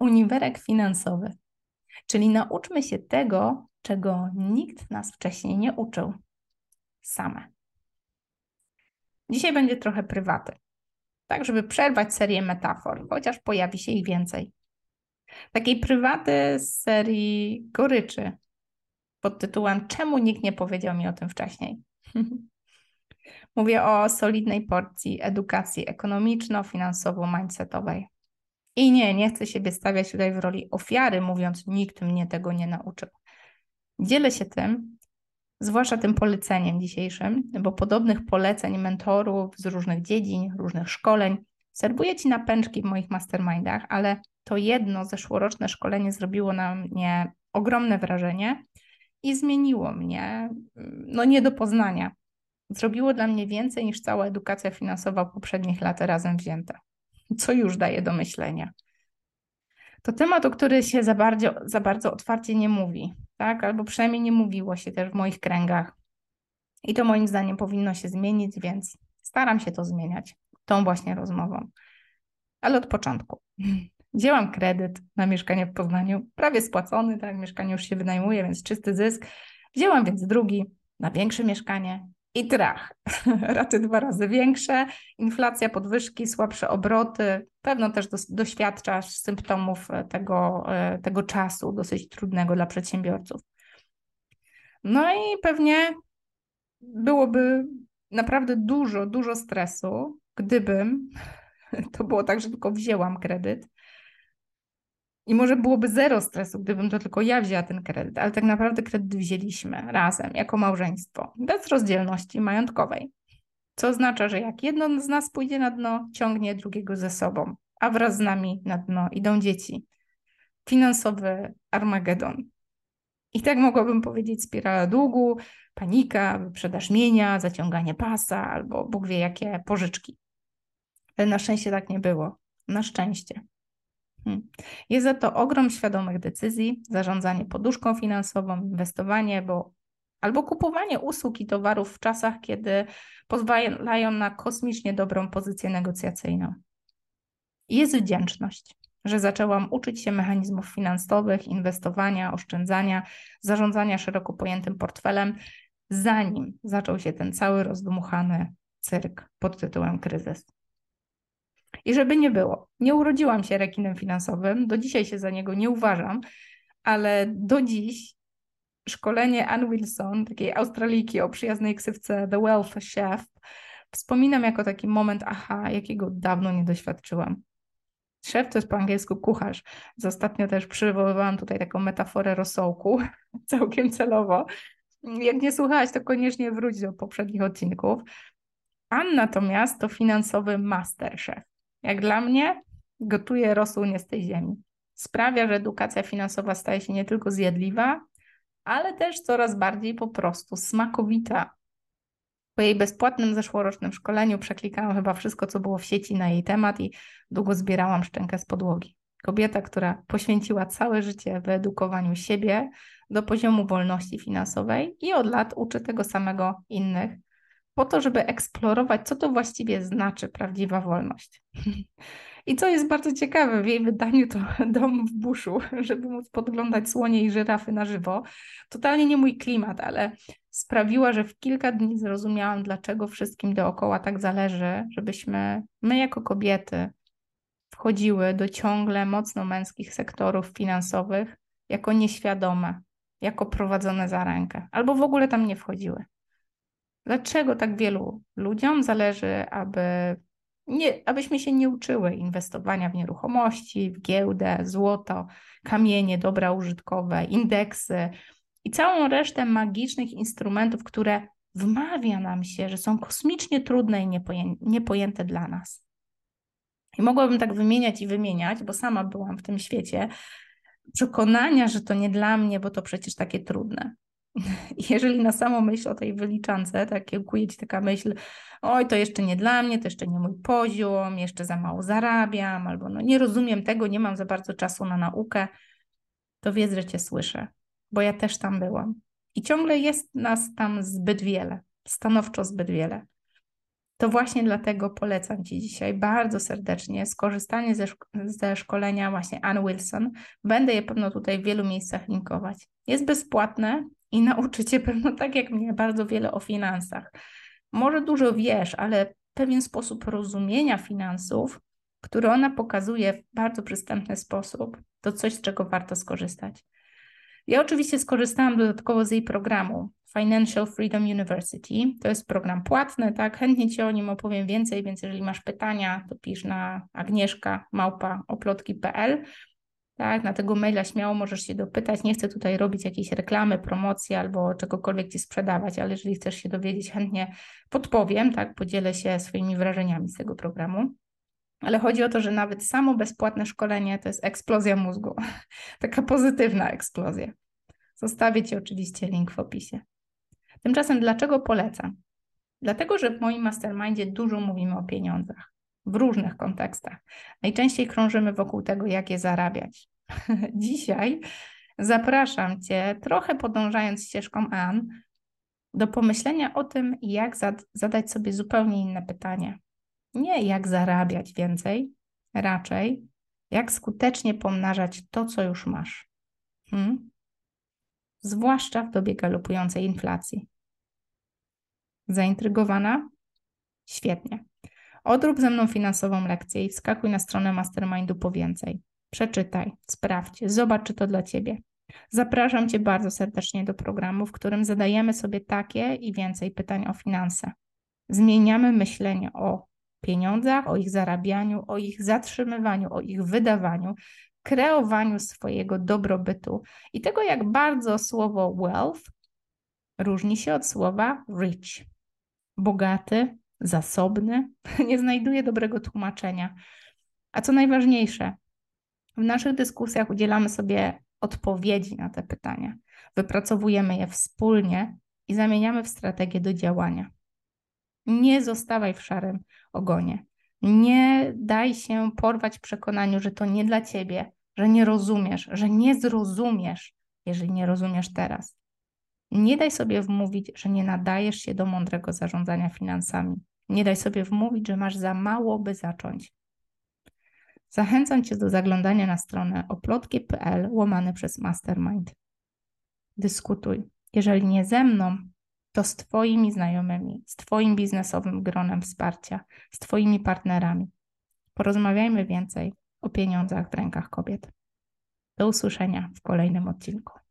Uniwerek finansowy. Czyli nauczmy się tego, czego nikt nas wcześniej nie uczył. Same. Dzisiaj będzie trochę prywaty, tak żeby przerwać serię metafor, chociaż pojawi się ich więcej. Takiej prywaty z serii goryczy pod tytułem Czemu nikt nie powiedział mi o tym wcześniej? Mówię o solidnej porcji edukacji ekonomiczno-finansowo-mindsetowej. I nie, nie chcę siebie stawiać tutaj w roli ofiary, mówiąc, nikt mnie tego nie nauczył. Dzielę się tym, zwłaszcza tym poleceniem dzisiejszym, bo podobnych poleceń mentorów z różnych dziedzin, różnych szkoleń serwuję Ci na pęczki w moich mastermindach, ale to jedno zeszłoroczne szkolenie zrobiło na mnie ogromne wrażenie i zmieniło mnie, no nie do poznania. Zrobiło dla mnie więcej niż cała edukacja finansowa poprzednich lat razem wzięta co już daje do myślenia. To temat, o który się za bardzo, za bardzo otwarcie nie mówi, tak? albo przynajmniej nie mówiło się też w moich kręgach. I to moim zdaniem powinno się zmienić, więc staram się to zmieniać tą właśnie rozmową. Ale od początku. Wzięłam kredyt na mieszkanie w Poznaniu, prawie spłacony, tak, mieszkanie już się wynajmuje, więc czysty zysk. Wzięłam więc drugi na większe mieszkanie i trach. Raty dwa razy większe, inflacja, podwyżki, słabsze obroty. Pewno też doświadczasz symptomów e, tego, e, tego czasu, dosyć trudnego dla przedsiębiorców. No i pewnie byłoby naprawdę dużo, dużo stresu, gdybym to było tak, że tylko wzięłam kredyt i może byłoby zero stresu, gdybym to tylko ja wzięła ten kredyt, ale tak naprawdę kredyt wzięliśmy razem, jako małżeństwo, bez rozdzielności majątkowej. Co oznacza, że jak jedno z nas pójdzie na dno, ciągnie drugiego ze sobą, a wraz z nami na dno idą dzieci. Finansowy Armagedon. I tak mogłabym powiedzieć spirala długu, panika, wyprzedaż mienia, zaciąganie pasa albo Bóg wie jakie pożyczki. Ale na szczęście tak nie było. Na szczęście. Jest za to ogrom świadomych decyzji, zarządzanie poduszką finansową, inwestowanie, bo albo kupowanie usług i towarów w czasach, kiedy pozwalają na kosmicznie dobrą pozycję negocjacyjną. Jest wdzięczność, że zaczęłam uczyć się mechanizmów finansowych, inwestowania, oszczędzania, zarządzania szeroko pojętym portfelem, zanim zaczął się ten cały rozdmuchany cyrk pod tytułem kryzys. I żeby nie było, nie urodziłam się rekinem finansowym, do dzisiaj się za niego nie uważam, ale do dziś szkolenie Ann Wilson, takiej Australijki o przyjaznej ksywce The Wealth Chef, wspominam jako taki moment, aha, jakiego dawno nie doświadczyłam. Szef to jest po angielsku kucharz. Ostatnio też przywoływałam tutaj taką metaforę rosołku, całkiem celowo. Jak nie słuchałaś, to koniecznie wróć do poprzednich odcinków. Ann natomiast to finansowy masterchef. Jak dla mnie, gotuje rosół nie z tej ziemi. Sprawia, że edukacja finansowa staje się nie tylko zjadliwa, ale też coraz bardziej po prostu smakowita. Po jej bezpłatnym zeszłorocznym szkoleniu przeklikałam chyba wszystko, co było w sieci na jej temat i długo zbierałam szczękę z podłogi. Kobieta, która poświęciła całe życie wyedukowaniu siebie do poziomu wolności finansowej i od lat uczy tego samego innych, po to, żeby eksplorować, co to właściwie znaczy prawdziwa wolność. I co jest bardzo ciekawe, w jej wydaniu to dom w buszu, żeby móc podglądać słonie i żyrafy na żywo. Totalnie nie mój klimat, ale sprawiła, że w kilka dni zrozumiałam, dlaczego wszystkim dookoła tak zależy, żebyśmy my jako kobiety wchodziły do ciągle mocno męskich sektorów finansowych jako nieświadome, jako prowadzone za rękę, albo w ogóle tam nie wchodziły. Dlaczego tak wielu ludziom zależy, aby nie, abyśmy się nie uczyły inwestowania w nieruchomości, w giełdę, złoto, kamienie, dobra użytkowe, indeksy i całą resztę magicznych instrumentów, które wmawia nam się, że są kosmicznie trudne i niepojęte dla nas. I mogłabym tak wymieniać i wymieniać, bo sama byłam w tym świecie, przekonania, że to nie dla mnie, bo to przecież takie trudne. jeżeli na samą myśl o tej wyliczance, tak kiełkuje ci taka myśl, oj, to jeszcze nie dla mnie, to jeszcze nie mój poziom, jeszcze za mało zarabiam, albo no nie rozumiem tego, nie mam za bardzo czasu na naukę, to wiedz, że cię słyszę, bo ja też tam byłam. I ciągle jest nas tam zbyt wiele, stanowczo zbyt wiele. To właśnie dlatego polecam Ci dzisiaj bardzo serdecznie skorzystanie ze, ze szkolenia właśnie Ann Wilson. Będę je pewno tutaj w wielu miejscach linkować. Jest bezpłatne i nauczy Cię pewno tak jak mnie bardzo wiele o finansach. Może dużo wiesz, ale pewien sposób rozumienia finansów, który ona pokazuje w bardzo przystępny sposób, to coś, z czego warto skorzystać. Ja oczywiście skorzystałam dodatkowo z jej programu Financial Freedom University. To jest program płatny, tak? Chętnie Ci o nim opowiem więcej, więc jeżeli masz pytania, to pisz na agnieszka oplotki.pl. Tak, na tego maila śmiało możesz się dopytać. Nie chcę tutaj robić jakiejś reklamy, promocji albo czegokolwiek Ci sprzedawać, ale jeżeli chcesz się dowiedzieć, chętnie podpowiem, tak, podzielę się swoimi wrażeniami z tego programu. Ale chodzi o to, że nawet samo bezpłatne szkolenie to jest eksplozja mózgu. Taka pozytywna eksplozja. Zostawię Ci oczywiście link w opisie. Tymczasem dlaczego polecam? Dlatego, że w moim mastermindzie dużo mówimy o pieniądzach w różnych kontekstach. Najczęściej krążymy wokół tego, jak je zarabiać. Dzisiaj zapraszam Cię, trochę podążając ścieżką Ann, do pomyślenia o tym, jak zadać sobie zupełnie inne pytanie. Nie jak zarabiać więcej, raczej jak skutecznie pomnażać to, co już masz. Hmm? Zwłaszcza w dobie galopującej inflacji. Zaintrygowana? Świetnie. Odrób ze mną finansową lekcję i wskakuj na stronę Mastermindu po więcej. Przeczytaj, sprawdź, zobacz, czy to dla Ciebie. Zapraszam Cię bardzo serdecznie do programu, w którym zadajemy sobie takie i więcej pytań o finanse. Zmieniamy myślenie o pieniądzach, o ich zarabianiu, o ich zatrzymywaniu, o ich wydawaniu, kreowaniu swojego dobrobytu i tego, jak bardzo słowo wealth różni się od słowa rich. Bogaty, zasobny, nie znajduje dobrego tłumaczenia. A co najważniejsze, w naszych dyskusjach udzielamy sobie odpowiedzi na te pytania, wypracowujemy je wspólnie i zamieniamy w strategię do działania. Nie zostawaj w szarym ogonie. Nie daj się porwać przekonaniu, że to nie dla ciebie, że nie rozumiesz, że nie zrozumiesz, jeżeli nie rozumiesz teraz. Nie daj sobie wmówić, że nie nadajesz się do mądrego zarządzania finansami. Nie daj sobie wmówić, że masz za mało, by zacząć. Zachęcam Cię do zaglądania na stronę oplotki.pl łamane przez Mastermind. Dyskutuj. Jeżeli nie ze mną, to z Twoimi znajomymi, z Twoim biznesowym gronem wsparcia, z Twoimi partnerami. Porozmawiajmy więcej o pieniądzach w rękach kobiet. Do usłyszenia w kolejnym odcinku.